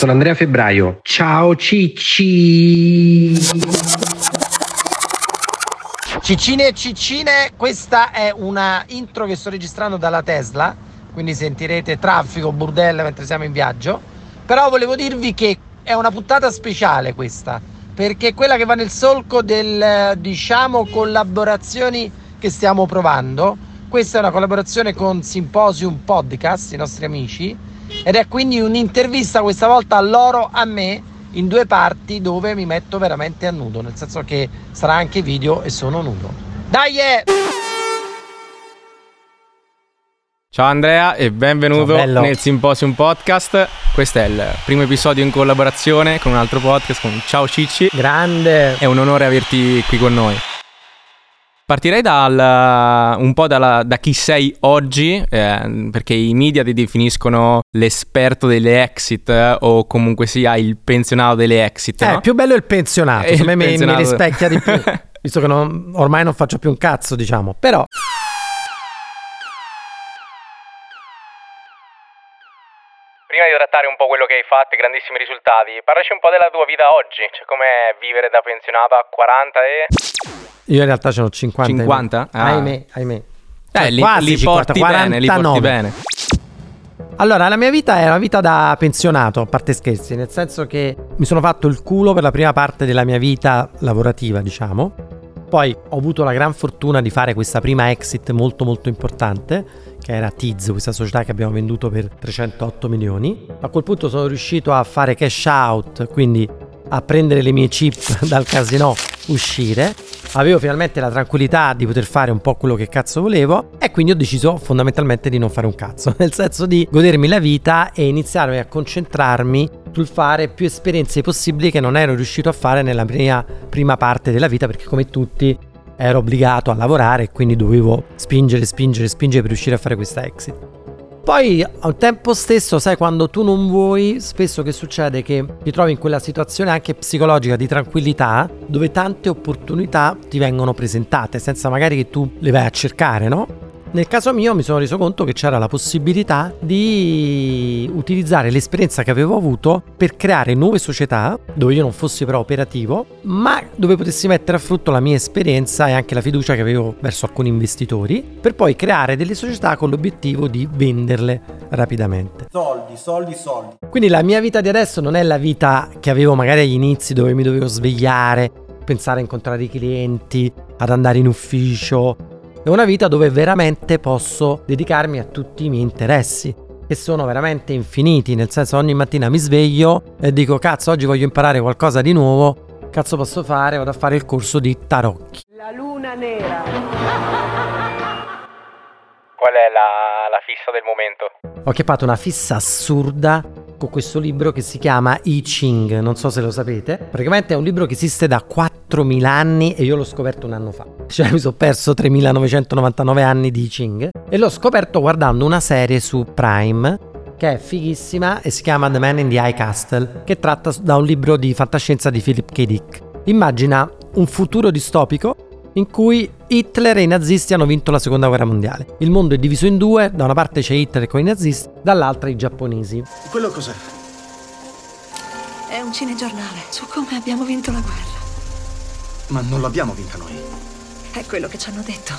Sono Andrea Febbraio. Ciao Cicci. Ciccine e ciccine, questa è una intro che sto registrando dalla Tesla, quindi sentirete traffico, burdelle mentre siamo in viaggio. Però volevo dirvi che è una puntata speciale questa, perché è quella che va nel solco del diciamo collaborazioni che stiamo provando. Questa è una collaborazione con Symposium Podcast, i nostri amici, ed è quindi un'intervista questa volta a loro a me in due parti dove mi metto veramente a nudo, nel senso che sarà anche video e sono nudo. Dai! Eh! Ciao Andrea e benvenuto Ciao, nel Symposium Podcast. Questo è il primo episodio in collaborazione con un altro podcast con Ciao Cicci. Grande! È un onore averti qui con noi. Partirei dal, un po' dalla, da chi sei oggi, eh, perché i media ti definiscono l'esperto delle exit eh, o comunque sia il pensionato delle exit. Eh, no? più bello è il pensionato, secondo me mi- pensionato. mi rispecchia di più. Visto che non- ormai non faccio più un cazzo, diciamo. Però Prima di trattare un po' quello che hai fatto, i grandissimi risultati, parlaci un po' della tua vita oggi, cioè com'è vivere da pensionato a 40 e... io in realtà ce n'ho 50. 50? Ah. Ahimè, ahimè. Cioè, Eh, li, quasi li 50, porti bene, li porti 49. bene. Allora, la mia vita è una vita da pensionato, a parte scherzi, nel senso che mi sono fatto il culo per la prima parte della mia vita lavorativa, diciamo. Poi ho avuto la gran fortuna di fare questa prima exit molto molto importante, che era Tiz, questa società che abbiamo venduto per 308 milioni. A quel punto sono riuscito a fare cash out, quindi a prendere le mie chip dal casino, uscire. Avevo finalmente la tranquillità di poter fare un po' quello che cazzo volevo e quindi ho deciso fondamentalmente di non fare un cazzo, nel senso di godermi la vita e iniziare a concentrarmi sul fare più esperienze possibili che non ero riuscito a fare nella mia prima parte della vita perché come tutti ero obbligato a lavorare e quindi dovevo spingere, spingere, spingere per riuscire a fare questa exit. Poi al tempo stesso, sai, quando tu non vuoi, spesso che succede che ti trovi in quella situazione anche psicologica di tranquillità, dove tante opportunità ti vengono presentate, senza magari che tu le vai a cercare, no? Nel caso mio mi sono reso conto che c'era la possibilità di utilizzare l'esperienza che avevo avuto per creare nuove società dove io non fossi però operativo, ma dove potessi mettere a frutto la mia esperienza e anche la fiducia che avevo verso alcuni investitori, per poi creare delle società con l'obiettivo di venderle rapidamente. Soldi, soldi, soldi. Quindi la mia vita di adesso non è la vita che avevo magari agli inizi dove mi dovevo svegliare, pensare a incontrare i clienti, ad andare in ufficio. È una vita dove veramente posso dedicarmi a tutti i miei interessi, che sono veramente infiniti, nel senso ogni mattina mi sveglio e dico cazzo oggi voglio imparare qualcosa di nuovo, cazzo posso fare? Vado a fare il corso di tarocchi. La luna nera. Qual è la, la fissa del momento? Ho chiappato una fissa assurda con questo libro che si chiama I Ching, non so se lo sapete. Praticamente è un libro che esiste da 4.000 anni e io l'ho scoperto un anno fa. Cioè mi sono perso 3.999 anni di I Ching e l'ho scoperto guardando una serie su Prime che è fighissima e si chiama The Man in the High Castle, che tratta da un libro di fantascienza di Philip K. Dick. Immagina un futuro distopico in cui Hitler e i nazisti hanno vinto la seconda guerra mondiale. Il mondo è diviso in due, da una parte c'è Hitler con i nazisti, dall'altra i giapponesi. Quello cos'è? È un cinegiornale su come abbiamo vinto la guerra. Ma non l'abbiamo vinta noi. È quello che ci hanno detto.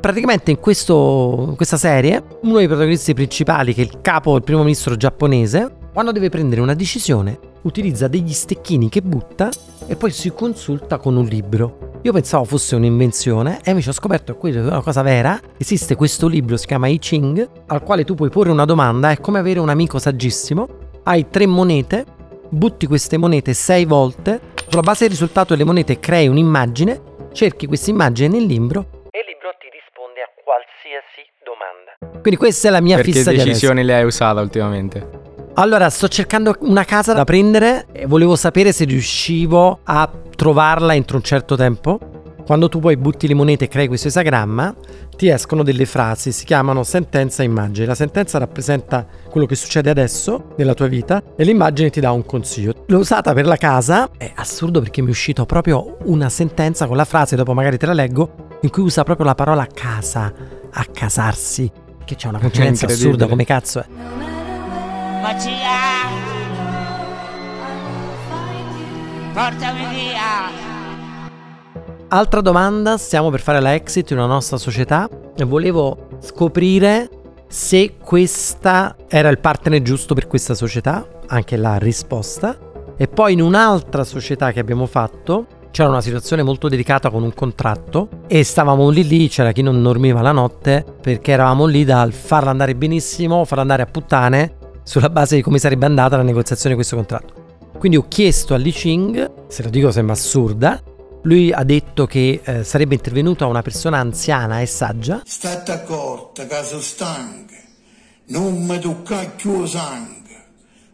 Praticamente in, questo, in questa serie, uno dei protagonisti principali, che è il capo, il primo ministro giapponese, quando deve prendere una decisione, utilizza degli stecchini che butta e poi si consulta con un libro. Io pensavo fosse un'invenzione e invece ho scoperto che è una cosa vera. Esiste questo libro, si chiama I Ching, al quale tu puoi porre una domanda, è come avere un amico saggissimo. Hai tre monete, butti queste monete sei volte, sulla base del risultato delle monete crei un'immagine, cerchi questa immagine nel libro e il libro ti risponde a qualsiasi domanda. Quindi questa è la mia Perché fissa di adesso. decisioni le hai usate ultimamente? Allora, sto cercando una casa da prendere e volevo sapere se riuscivo a trovarla entro un certo tempo. Quando tu poi butti le monete e crei questo esagramma, ti escono delle frasi, si chiamano sentenza e immagine. La sentenza rappresenta quello che succede adesso nella tua vita e l'immagine ti dà un consiglio. L'ho usata per la casa, è assurdo perché mi è uscito proprio una sentenza con la frase, dopo magari te la leggo, in cui usa proprio la parola casa, a casarsi, che c'è una coincidenza assurda come cazzo è. Portami via! Altra domanda, stiamo per fare la exit in una nostra società e volevo scoprire se questa era il partner giusto per questa società, anche la risposta. E poi in un'altra società che abbiamo fatto c'era una situazione molto delicata con un contratto e stavamo lì lì, c'era chi non dormiva la notte perché eravamo lì dal farla andare benissimo, farla andare a puttane sulla base di come sarebbe andata la negoziazione di questo contratto. Quindi ho chiesto a Li Ching, se lo dico sembra assurda, lui ha detto che eh, sarebbe intervenuta una persona anziana e saggia. State accorta sono stanca, non mi toccare più sangue,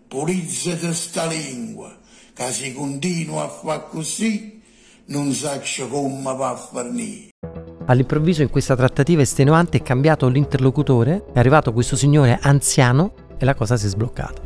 pulizzate sta lingua, che se continua a fare così non saccio come va a farnire. All'improvviso in questa trattativa estenuante è cambiato l'interlocutore, è arrivato questo signore anziano e la cosa si è sbloccata.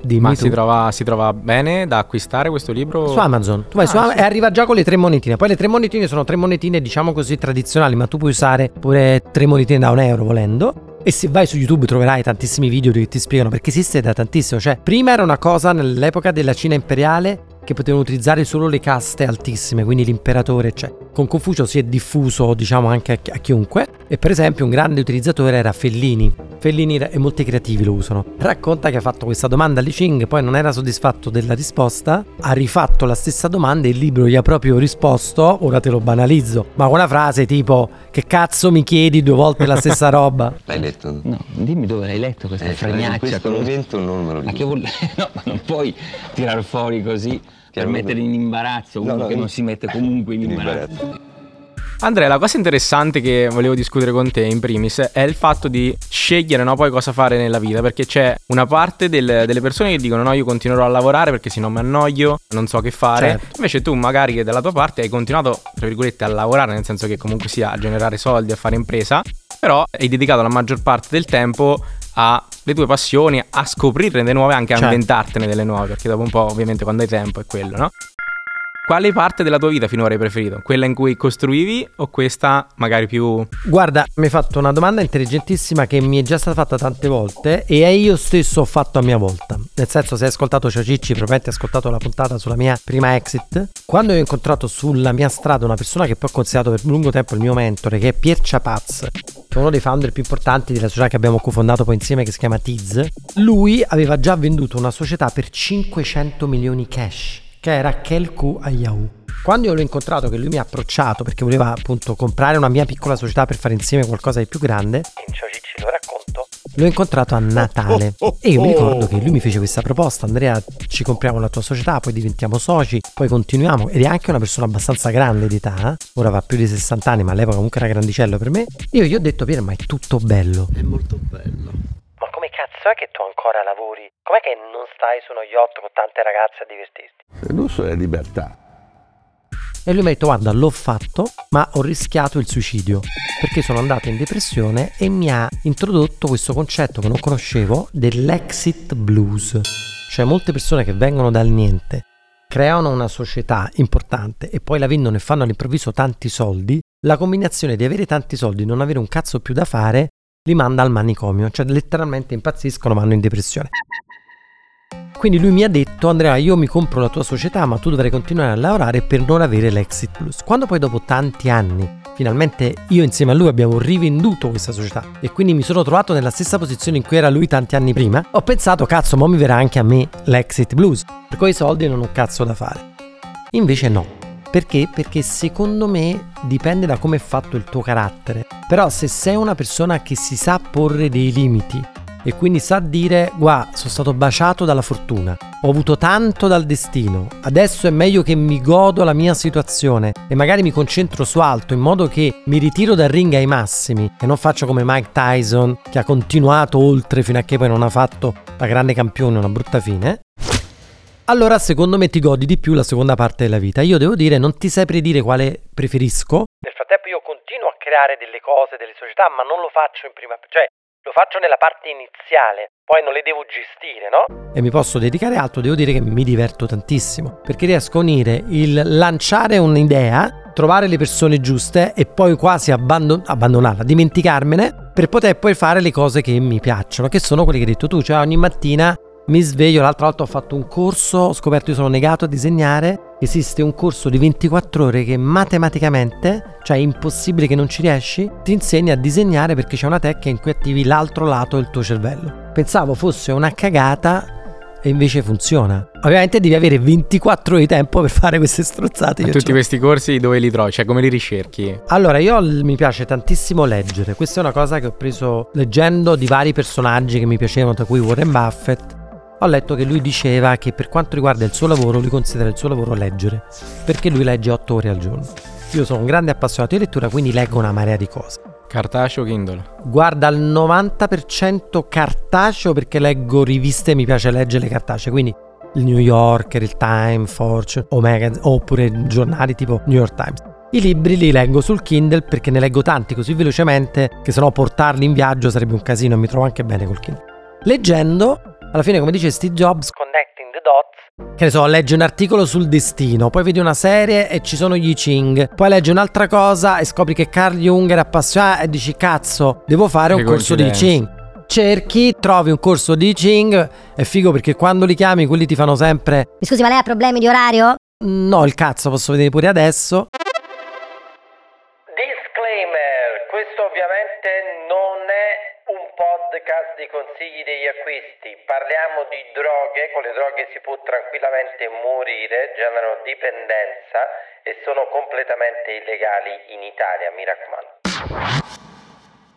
Dimmi Ma si trova, si trova bene da acquistare questo libro? Su Amazon, tu vai Ah, su Am- sì. e arriva già con le tre monetine. Poi le tre monetine sono tre monetine, diciamo così, tradizionali, ma tu puoi usare pure tre monetine da un euro volendo. E se vai su YouTube troverai tantissimi video che ti spiegano perché esiste da tantissimo. Cioè, prima era una cosa nell'epoca della Cina imperiale che potevano utilizzare solo le caste altissime, quindi l'imperatore, cioè. Con Confucio si è diffuso, diciamo, anche a, chi- a chiunque. E per esempio un grande utilizzatore era Fellini. Fellini e molti creativi lo usano. Racconta che ha fatto questa domanda a Li Ching, poi non era soddisfatto della risposta, ha rifatto la stessa domanda e il libro gli ha proprio risposto, ora te lo banalizzo, ma con una frase tipo che cazzo mi chiedi due volte la stessa roba? L'hai letto? No, dimmi dove l'hai letto questa Eh, fregnaccia. in questo momento non me lo Ma dico. che vuol... No, ma non puoi tirar fuori così per mettere in imbarazzo uno No, no, che non si mette comunque in in imbarazzo. imbarazzo. Andrea, la cosa interessante che volevo discutere con te in primis è il fatto di scegliere no, poi cosa fare nella vita, perché c'è una parte del- delle persone che dicono no, io continuerò a lavorare perché se no mi annoio, non so che fare. Certo. Invece tu magari che dalla tua parte hai continuato, tra virgolette, a lavorare, nel senso che comunque sia a generare soldi, a fare impresa, però hai dedicato la maggior parte del tempo alle tue passioni, a scoprirne delle nuove, anche a Certo. inventartene delle nuove, perché dopo un po' ovviamente quando hai tempo è quello, no? Quale parte della tua vita finora hai preferito? Quella in cui costruivi o questa magari più... Guarda, mi hai fatto una domanda intelligentissima che mi è già stata fatta tante volte e io stesso ho fatto a mia volta. Nel senso, se hai ascoltato Ciao Cicci, probabilmente hai ascoltato la puntata sulla mia prima exit. Quando ho incontrato sulla mia strada una persona che poi ho considerato per lungo tempo il mio mentore, che è Pier Ciapaz, che è uno dei founder più importanti della società che abbiamo cofondato poi insieme, che si chiama Tiz, lui aveva già venduto una società per 500 milioni cash, che era Kelku a Yahoo. Quando io l'ho incontrato, che lui mi ha approcciato perché voleva appunto comprare una mia piccola società per fare insieme qualcosa di più grande, in Ciao Cicci lo racconto, l'ho incontrato a Natale e io mi ricordo che lui mi fece questa proposta, Andrea ci compriamo la tua società, poi diventiamo soci, poi continuiamo ed è anche una persona abbastanza grande di età, eh. ora va più di 60 anni ma all'epoca comunque era grandicello per me, io gli ho detto Pier ma è tutto bello. È molto bello. Cazzo è che tu ancora lavori? Com'è che non stai su uno yacht con tante ragazze a divertirti? Il lusso è libertà. E lui mi ha detto guarda l'ho fatto ma ho rischiato il suicidio perché sono andato in depressione e mi ha introdotto questo concetto che non conoscevo dell'exit blues. Cioè molte persone che vengono dal niente, creano una società importante e poi la vendono e fanno all'improvviso tanti soldi, la combinazione di avere tanti soldi e non avere un cazzo più da fare li manda al manicomio, cioè letteralmente impazziscono, vanno in depressione. Quindi lui mi ha detto Andrea io mi compro la tua società ma tu dovrai continuare a lavorare per non avere l'exit plus. Quando poi dopo tanti anni finalmente io insieme a lui abbiamo rivenduto questa società e quindi mi sono trovato nella stessa posizione in cui era lui tanti anni prima, ho pensato cazzo mo mi verrà anche a me l'exit blues. Per quei soldi non ho cazzo da fare. Invece no. Perché? Perché secondo me dipende da come è fatto il tuo carattere. Però se sei una persona che si sa porre dei limiti e quindi sa dire guarda sono stato baciato dalla fortuna, ho avuto tanto dal destino, adesso è meglio che mi godo la mia situazione e magari mi concentro su altro in modo che mi ritiro dal ring ai massimi e non faccio come Mike Tyson che ha continuato oltre fino a che poi non ha fatto la grande campione una brutta fine. Allora secondo me ti godi di più la seconda parte della vita. Io devo dire non ti saprei dire quale preferisco. Nel frattempo io continuo a creare delle cose, delle società, ma non lo faccio in prima, cioè lo faccio nella parte iniziale, poi non le devo gestire, no? E mi posso dedicare altro, devo dire che mi diverto tantissimo, perché riesco a unire il lanciare un'idea, trovare le persone giuste e poi quasi abbandon- abbandonarla, dimenticarmene, per poter poi fare le cose che mi piacciono, che sono quelle che hai detto tu, cioè ogni mattina mi sveglio, l'altra volta ho fatto un corso, ho scoperto che sono negato a disegnare esiste un corso di 24 ore che matematicamente, cioè è impossibile che non ci riesci, ti insegna a disegnare perché c'è una tecnica in cui attivi l'altro lato del tuo cervello. Pensavo fosse una cagata e invece funziona. Ovviamente devi avere 24 ore di tempo per fare queste strozzate. E Io tutti ce l'ho. questi corsi dove li trovi? Cioè, come li ricerchi? Allora, io mi piace tantissimo leggere. Questa è una cosa che ho preso leggendo di vari personaggi che mi piacevano, tra cui Warren Buffett. Ho letto che lui diceva che per quanto riguarda il suo lavoro, lui considera il suo lavoro leggere, perché lui legge 8 ore al giorno. Io sono un grande appassionato di lettura, quindi leggo una marea di cose. Cartaceo Kindle. Guarda al 90% cartaceo perché leggo riviste e mi piace leggere le cartacee, quindi il New Yorker, il Time, Fortune o magazine, oppure giornali tipo New York Times. I libri li leggo sul Kindle perché ne leggo tanti così velocemente che sennò portarli in viaggio sarebbe un casino e mi trovo anche bene col Kindle. Leggendo, alla fine come dice Steve Jobs, connecting the dots, che ne so, leggi un articolo sul destino, poi vedi una serie e ci sono gli I Ching, poi leggi un'altra cosa e scopri che Carl Jung era appassionato e dici cazzo, devo fare Che un corso di. Ching. Cerchi, trovi un corso di I Ching, è figo perché quando li chiami quelli ti fanno sempre Mi scusi, ma lei ha problemi di orario? no il cazzo, posso vedere pure adesso. Consigli degli acquisti, parliamo di droghe, con le droghe si può tranquillamente morire, generano dipendenza e sono completamente illegali in Italia, mi raccomando.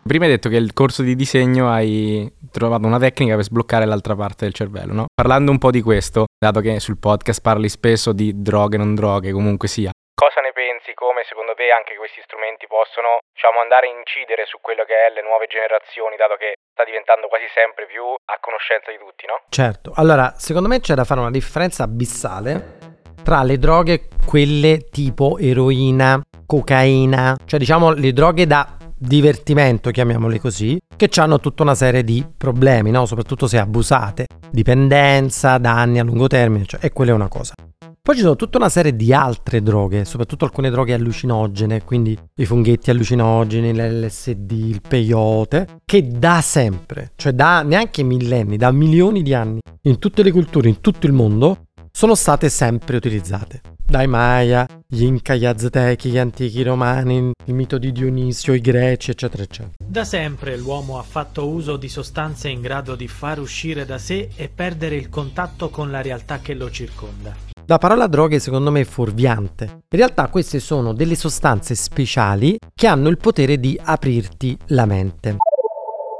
Prima hai detto che il corso di disegno hai trovato una tecnica per sbloccare l'altra parte del cervello, no? Parlando un po' di questo, dato che sul podcast parli spesso di droghe, non droghe, comunque sia. Cosa ne pensi? Come secondo te anche questi strumenti possono, diciamo, andare a incidere su quello che è le nuove generazioni, dato che sta diventando quasi sempre più a conoscenza di tutti, no? Certo, allora secondo me c'è da fare una differenza abissale tra le droghe, quelle tipo eroina, cocaina, cioè diciamo le droghe da divertimento, chiamiamole così, che hanno tutta una serie di problemi, no? soprattutto se abusate, dipendenza, danni a lungo termine, cioè, e quella è una cosa. Poi ci sono tutta una serie di altre droghe, soprattutto alcune droghe allucinogene, quindi i funghetti allucinogeni, l'LSD, il peyote, che da sempre, cioè da neanche millenni, da milioni di anni, in tutte le culture, in tutto il mondo, sono state sempre utilizzate. Dai Maya, gli Inca, gli Aztechi, gli antichi romani, il mito di Dionisio, i greci, eccetera, eccetera. Da sempre l'uomo ha fatto uso di sostanze in grado di far uscire da sé e perdere il contatto con la realtà che lo circonda. La parola droghe secondo me è fuorviante. In realtà queste sono delle sostanze speciali che hanno il potere di aprirti la mente.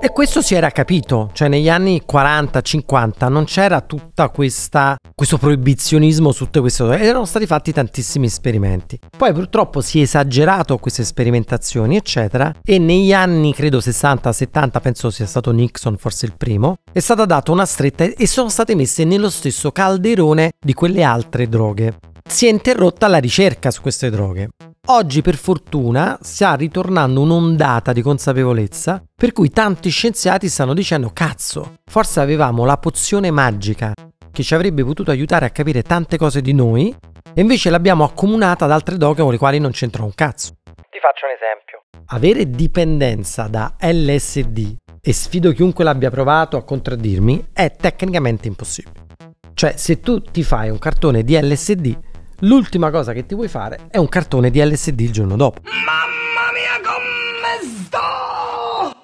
E questo si era capito, cioè negli anni 40-50 non c'era questa questo proibizionismo su tutte queste cose, erano stati fatti tantissimi esperimenti. Poi purtroppo si è esagerato queste sperimentazioni, eccetera, e negli anni credo 60-70, penso sia stato Nixon forse il primo, è stata data una stretta e sono state messe nello stesso calderone di quelle altre droghe. Si è interrotta la ricerca su queste droghe. Oggi per fortuna sta ritornando un'ondata di consapevolezza per cui tanti scienziati stanno dicendo cazzo, forse avevamo la pozione magica che ci avrebbe potuto aiutare a capire tante cose di noi e invece l'abbiamo accomunata ad altre droghe con le quali non c'entra un cazzo. Ti faccio un esempio. Avere dipendenza da LSD, e sfido chiunque l'abbia provato a contraddirmi, è tecnicamente impossibile. Cioè se tu ti fai un cartone di LSD, l'ultima cosa che ti vuoi fare è un cartone di LSD il giorno dopo. Mamma mia come sto!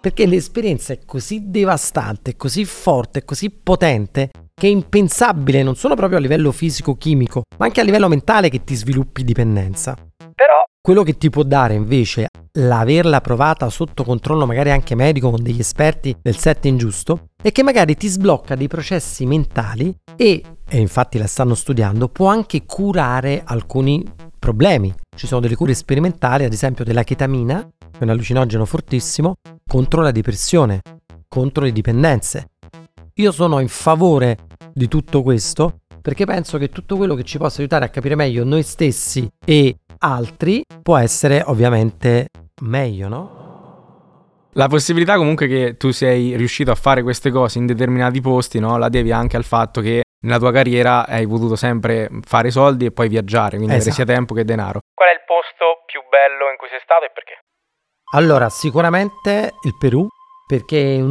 Perché l'esperienza è così devastante, così forte, così potente che è impensabile non solo proprio a livello fisico-chimico, ma anche a livello mentale che ti sviluppi dipendenza. Però Quello che ti può dare invece l'averla provata sotto controllo magari anche medico con degli esperti del setting giusto è che magari ti sblocca dei processi mentali e, e infatti la stanno studiando, può anche curare alcuni problemi. Ci sono delle cure sperimentali, ad esempio della chetamina, che è un allucinogeno fortissimo, contro la depressione, contro le dipendenze. Io sono in favore di tutto questo perché penso che tutto quello che ci possa aiutare a capire meglio noi stessi e altri può essere ovviamente meglio, no? La possibilità comunque che tu sei riuscito a fare queste cose in determinati posti, no? La devi anche al fatto che nella tua carriera hai potuto sempre fare soldi e poi viaggiare, quindi avere sia Esatto. tempo che denaro. qual è il posto più bello in cui sei stato e perché? Allora, sicuramente il Perù, perché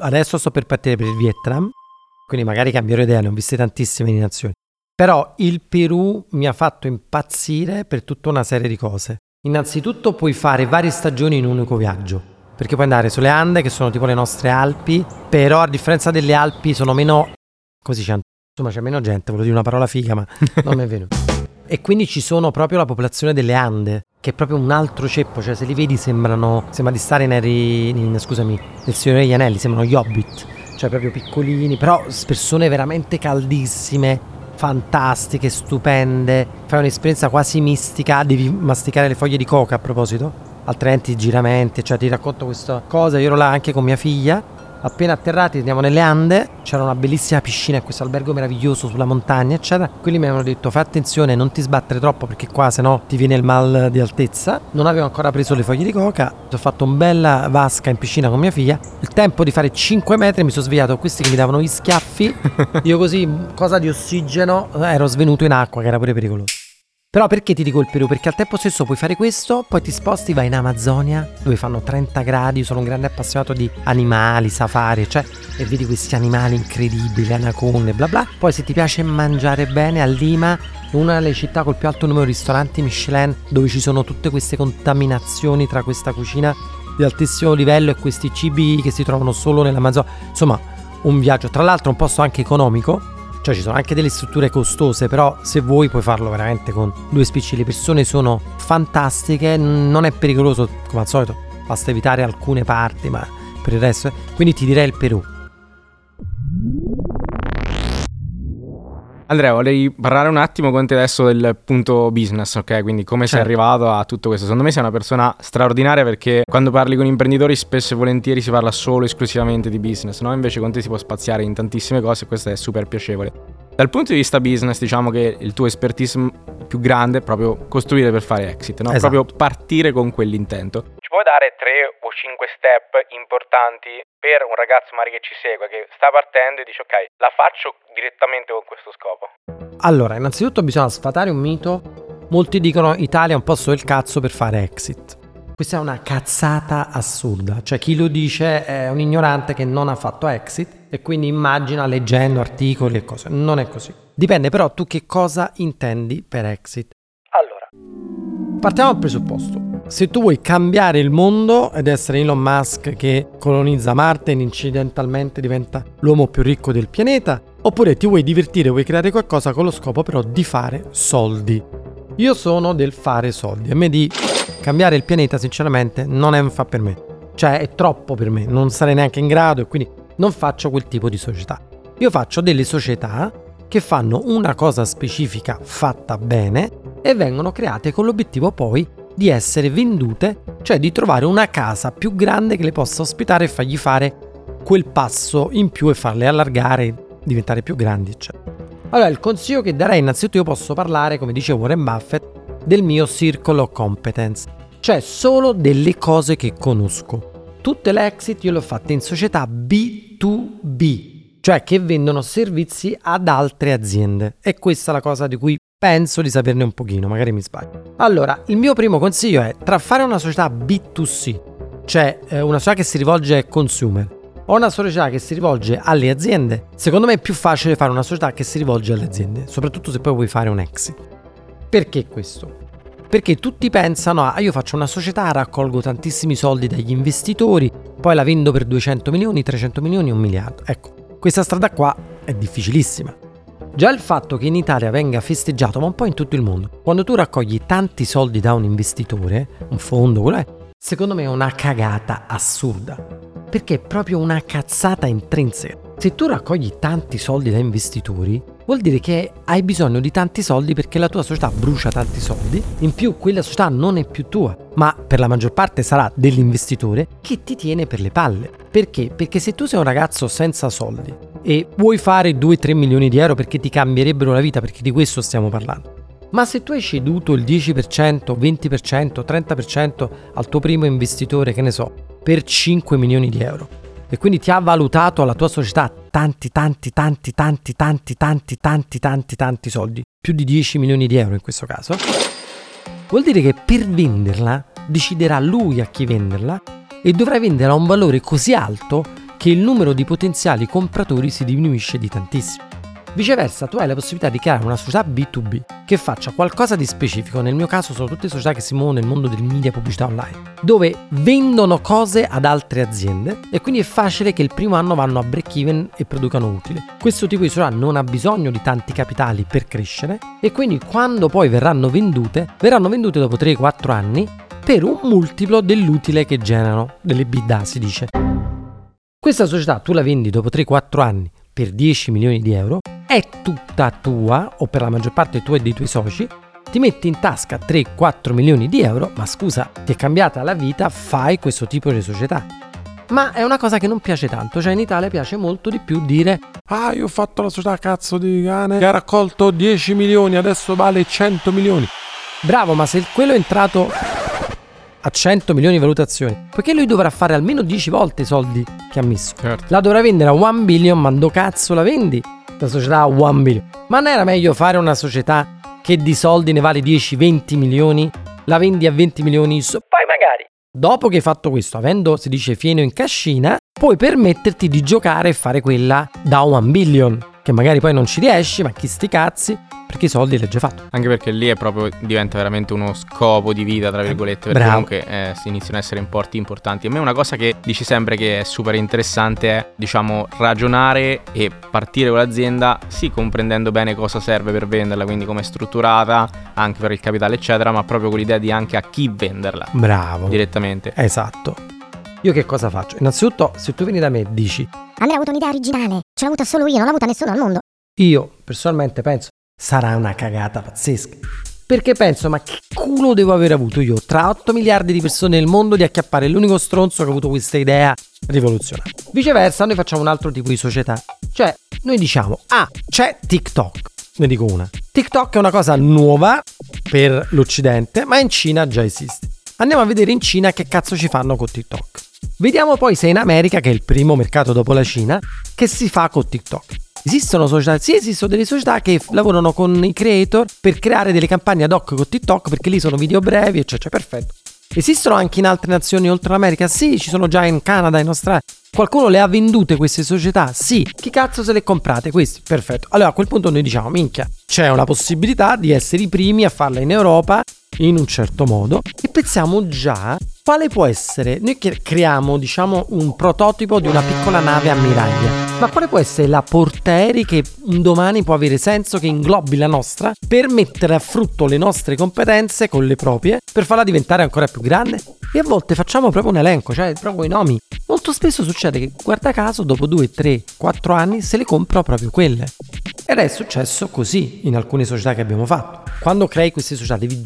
adesso sto per partire per il Vietnam, quindi magari cambierò idea, ne ho viste tantissime di nazioni. Però il Perù mi ha fatto impazzire per tutta una serie di cose. Innanzitutto puoi fare varie stagioni in un unico viaggio. Perché puoi andare sulle Ande, che sono tipo le nostre Alpi, però a differenza delle Alpi sono meno... Così c'è, insomma c'è meno gente, volevo dire una parola figa, ma non mi è venuto. E quindi ci sono proprio la popolazione delle Ande, che è proprio un altro ceppo, cioè se li vedi sembrano, sembra di stare in, Harry, in scusami, nel Signore degli Anelli, sembrano gli Hobbit, cioè proprio piccolini, però persone veramente caldissime, fantastiche, stupende, fai un'esperienza quasi mistica, devi masticare le foglie di coca a proposito, altrimenti giramenti, cioè ti racconto questa cosa, io ero là anche con mia figlia Appena atterrati andiamo nelle Ande, c'era una bellissima piscina e questo albergo meraviglioso sulla montagna, eccetera. Quelli mi avevano detto fai attenzione, non ti sbattere troppo perché qua se no ti viene il mal di altezza. Non avevo ancora preso le foglie di coca, ho fatto un bella vasca in piscina con mia figlia. Il tempo di fare 5 metri mi sono svegliato questi che mi davano gli schiaffi. Io così, cosa di ossigeno, ero svenuto in acqua che era pure pericoloso. Però perché ti dico il Perù? Perché al tempo stesso puoi fare questo, poi ti sposti, vai in Amazzonia, dove fanno 30 gradi, sono un grande appassionato di animali, safari, cioè, e vedi questi animali incredibili, anaconde, bla bla. Poi se ti piace mangiare bene, a Lima, una delle città col più alto numero di ristoranti Michelin, dove ci sono tutte queste contaminazioni tra questa cucina di altissimo livello e questi cibi che si trovano solo nell'Amazzonia. Insomma, un viaggio, tra l'altro un posto anche economico, cioè ci sono anche delle strutture costose, però se vuoi puoi farlo veramente con due spicci. Le persone sono fantastiche, non è pericoloso come al solito, basta evitare alcune parti, ma per il resto... Quindi ti direi il Perù. Andrea, vorrei parlare un attimo con te adesso del punto business, ok? Quindi come certo. sei arrivato a tutto questo. Secondo me sei una persona straordinaria perché quando parli con imprenditori spesso e volentieri si parla solo e esclusivamente di business, no? Invece con te si può spaziare in tantissime cose e questo è super piacevole. Dal punto di vista business, diciamo che il tuo expertise più grande è proprio costruire per fare exit, no? Esatto. Proprio partire con quell'intento. Puoi dare tre o cinque step importanti per un ragazzo magari che ci segue, che sta partendo e dice ok, la faccio direttamente con questo scopo? Allora, innanzitutto bisogna sfatare un mito. Molti dicono Italia è un posto del cazzo per fare exit. Questa è una cazzata assurda, cioè chi lo dice è un ignorante che non ha fatto exit e quindi immagina leggendo articoli e cose. Non è così. Dipende però tu che cosa intendi per exit. Allora, partiamo dal presupposto. Se tu vuoi cambiare il mondo ed essere Elon Musk che colonizza Marte e incidentalmente diventa l'uomo più ricco del pianeta, oppure ti vuoi divertire, vuoi creare qualcosa con lo scopo però di fare soldi. Io sono del fare soldi. A me di cambiare il pianeta sinceramente non è un fa per me. Cioè è troppo per me, non sarei neanche in grado e quindi non faccio quel tipo di società. Io faccio delle società che fanno una cosa specifica fatta bene e vengono create con l'obiettivo poi di essere vendute, cioè di trovare una casa più grande che le possa ospitare e fargli fare quel passo in più e farle allargare, diventare più grandi, eccetera. Allora, il consiglio che darei innanzitutto io posso parlare, come dice Warren Buffett, del mio circle of competence, cioè solo delle cose che conosco. Tutte le exit io le ho fatte in società B2B, cioè che vendono servizi ad altre aziende. E questa è la cosa di cui penso di saperne un pochino, magari mi sbaglio. Allora, il mio primo consiglio è tra fare una società B2C, cioè eh, una società che si rivolge ai consumer, o una società che si rivolge alle aziende, secondo me è più facile fare una società che si rivolge alle aziende, soprattutto se poi vuoi fare un exit. Perché questo? Perché tutti pensano, ah io faccio una società, raccolgo tantissimi soldi dagli investitori, poi la vendo per 200 milioni, 300 milioni, un miliardo. Ecco, questa strada qua è difficilissima. Già il fatto che in Italia venga festeggiato, ma un po' in tutto il mondo, quando tu raccogli tanti soldi da un investitore, un fondo, quello è, secondo me è una cagata assurda. Perché è proprio una cazzata intrinseca. Se tu raccogli tanti soldi da investitori, vuol dire che hai bisogno di tanti soldi perché la tua società brucia tanti soldi, in più quella società non è più tua, ma per la maggior parte sarà dell'investitore che ti tiene per le palle. Perché? Perché se tu sei un ragazzo senza soldi e vuoi fare 2-3 milioni di euro perché ti cambierebbero la vita, perché di questo stiamo parlando, ma se tu hai ceduto il 10%, 20%, 30% al tuo primo investitore, che ne so, per 5 milioni di euro, e quindi ti ha valutato la tua società tanti, tanti, tanti, tanti, tanti, tanti, tanti, tanti, tanti soldi, più di 10 milioni di euro in questo caso, vuol dire che per venderla deciderà lui a chi venderla e dovrai venderla a un valore così alto che il numero di potenziali compratori si diminuisce di tantissimo. Viceversa, tu hai la possibilità di creare una società B2B che faccia qualcosa di specifico. Nel mio caso sono tutte società che si muovono nel mondo del media pubblicità online, dove vendono cose ad altre aziende e quindi è facile che il primo anno vanno a break even e producano utile. Questo tipo di società non ha bisogno di tanti capitali per crescere e quindi quando poi verranno vendute, verranno vendute dopo 3-4 anni per un multiplo dell'utile che generano, delle si dice. Questa società tu la vendi dopo 3-4 anni per 10 milioni di euro, è tutta tua o per la maggior parte tua e dei tuoi soci, ti metti in tasca 3-4 milioni di euro, ma scusa, ti è cambiata la vita, fai questo tipo di società. Ma è una cosa che non piace tanto, cioè in Italia piace molto di più dire Ah, io ho fatto la società cazzo di cane che ha raccolto 10 milioni, adesso vale 100 milioni. Bravo, ma se quello è entrato a 100 milioni di valutazioni, perché lui dovrà fare almeno 10 volte i soldi che ha messo. Certo. La dovrà vendere a 1 billion, ma do cazzo la vendi? La società a 1 billion. Ma non era meglio fare una società che di soldi ne vale 10-20 milioni, la vendi a 20 milioni, poi magari Dopo che hai fatto questo, avendo, si dice, fieno in cascina, puoi permetterti di giocare e fare quella da 1 billion, che magari poi non ci riesci, ma chi sti cazzi, perché i soldi li hai già fatto. Anche perché lì è proprio diventa veramente uno scopo di vita, tra virgolette, perché Bravo. comunque eh, si iniziano a essere importi importanti. A me una cosa che dici sempre che è super interessante è, diciamo, ragionare e partire con l'azienda, sì, comprendendo bene cosa serve per venderla, quindi come è strutturata, anche per il capitale, eccetera, ma proprio con l'idea di anche a chi venderla Bravo. direttamente. Esatto. Io che cosa faccio? Innanzitutto, se tu vieni da me e dici, Andrea ha avuto un'idea originale, ce l'ha avuta solo io, non l'ha avuta nessuno al mondo. io personalmente penso, sarà una cagata pazzesca. Perché penso, ma che culo devo aver avuto io tra 8 miliardi di persone nel mondo di acchiappare l'unico stronzo che ha avuto questa idea rivoluzionaria. Viceversa, noi facciamo un altro tipo di società. Cioè, noi diciamo, ah, c'è TikTok. Ne dico una. TikTok è una cosa nuova per l'Occidente, ma in Cina già esiste. Andiamo a vedere in Cina che cazzo ci fanno con TikTok. Vediamo poi se in America, che è il primo mercato dopo la Cina, che si fa con TikTok. Esistono società, sì, esistono delle società che lavorano con i creator per creare delle campagne ad hoc con TikTok perché lì sono video brevi, eccetera, perfetto. Esistono anche in altre nazioni oltre l'America? Sì, ci sono già in Canada, in Australia. Qualcuno le ha vendute queste società? Sì. Chi cazzo se le comprate? Questi? Perfetto. Allora a quel punto noi diciamo, minchia, c'è una possibilità di essere i primi a farla in Europa in un certo modo e pensiamo già quale può essere, noi creiamo diciamo un prototipo di una piccola nave ammiraglia, ma quale può essere la portaerei che un domani può avere senso che inglobi la nostra per mettere a frutto le nostre competenze con le proprie per farla diventare ancora più grande? E a volte facciamo proprio un elenco, cioè proprio i nomi. Molto spesso succede che, guarda caso, dopo 2, 3, 4 anni se le compro proprio quelle. Ed è successo così in alcune società che abbiamo fatto. Quando crei queste società, devi,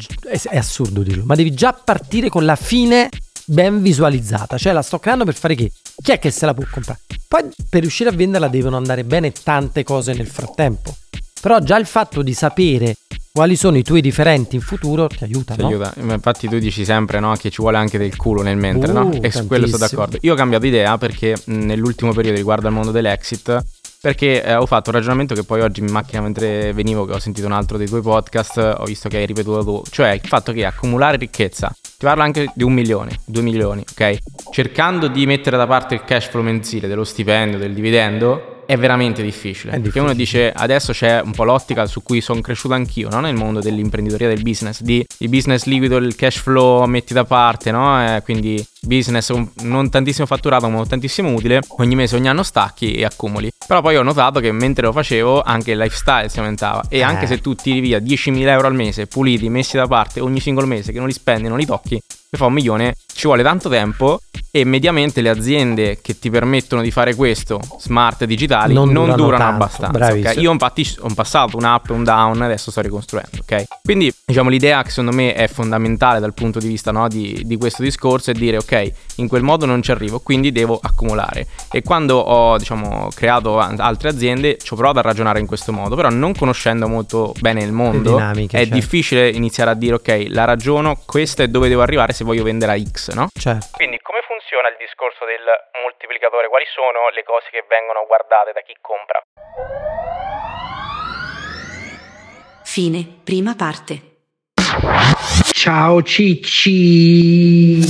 è, assurdo dirlo, ma devi già partire con la fine ben visualizzata. Cioè la sto creando per fare che? Chi è che se la può comprare? Poi per riuscire a venderla devono andare bene tante cose nel frattempo. Però già il fatto di sapere quali sono i tuoi differenti in futuro ti aiuta, Ti no? aiuta. Infatti tu dici sempre no, che ci vuole anche del culo nel mentre, no? Uh, E su quello sono d'accordo. Io ho cambiato idea perché nell'ultimo periodo riguardo al mondo dell'exit, perché eh, ho fatto un ragionamento che poi oggi in macchina mentre venivo, che ho sentito un altro dei tuoi podcast, ho visto che hai ripetuto tu, cioè il fatto che accumulare ricchezza, ti parlo anche di un milione, due milioni, ok? Cercando di mettere da parte il cash flow mensile dello stipendio, del dividendo, è veramente difficile. È Perché uno dice adesso c'è un po' l'ottica su cui sono cresciuto anch'io, no? Nel mondo dell'imprenditoria del business, di il business liquido, il cash flow metti da parte, no? Eh, quindi business non tantissimo fatturato, ma tantissimo utile. Ogni mese, ogni anno stacchi e accumuli. Però poi ho notato che mentre lo facevo anche il lifestyle si aumentava. E anche Eh. se tu tiri via 10.000 euro al mese, puliti, messi da parte ogni singolo mese, che non li spendi, non li tocchi, per fare un milione ci vuole tanto tempo e mediamente le aziende che ti permettono di fare questo, smart digitali, Non non, durano durano, tanto, abbastanza. bravissimo. ok? Io infatti ho passato un up e un down, adesso sto ricostruendo, ok? Quindi diciamo l'idea che secondo me è fondamentale dal punto di vista no, di, di questo discorso è dire ok, in quel modo non ci arrivo, quindi devo accumulare. E quando ho diciamo creato altre aziende ci ho provato a ragionare in questo modo, però non conoscendo molto bene il mondo dinamiche, è certo. difficile iniziare a dire ok, la ragiono, questo è dove devo arrivare se voglio vendere a X, no? Certo. Quindi come funziona il discorso del moltiplicatore? Quali sono le cose che vengono guardate da chi compra? Fine, prima parte. Ciao Cicci.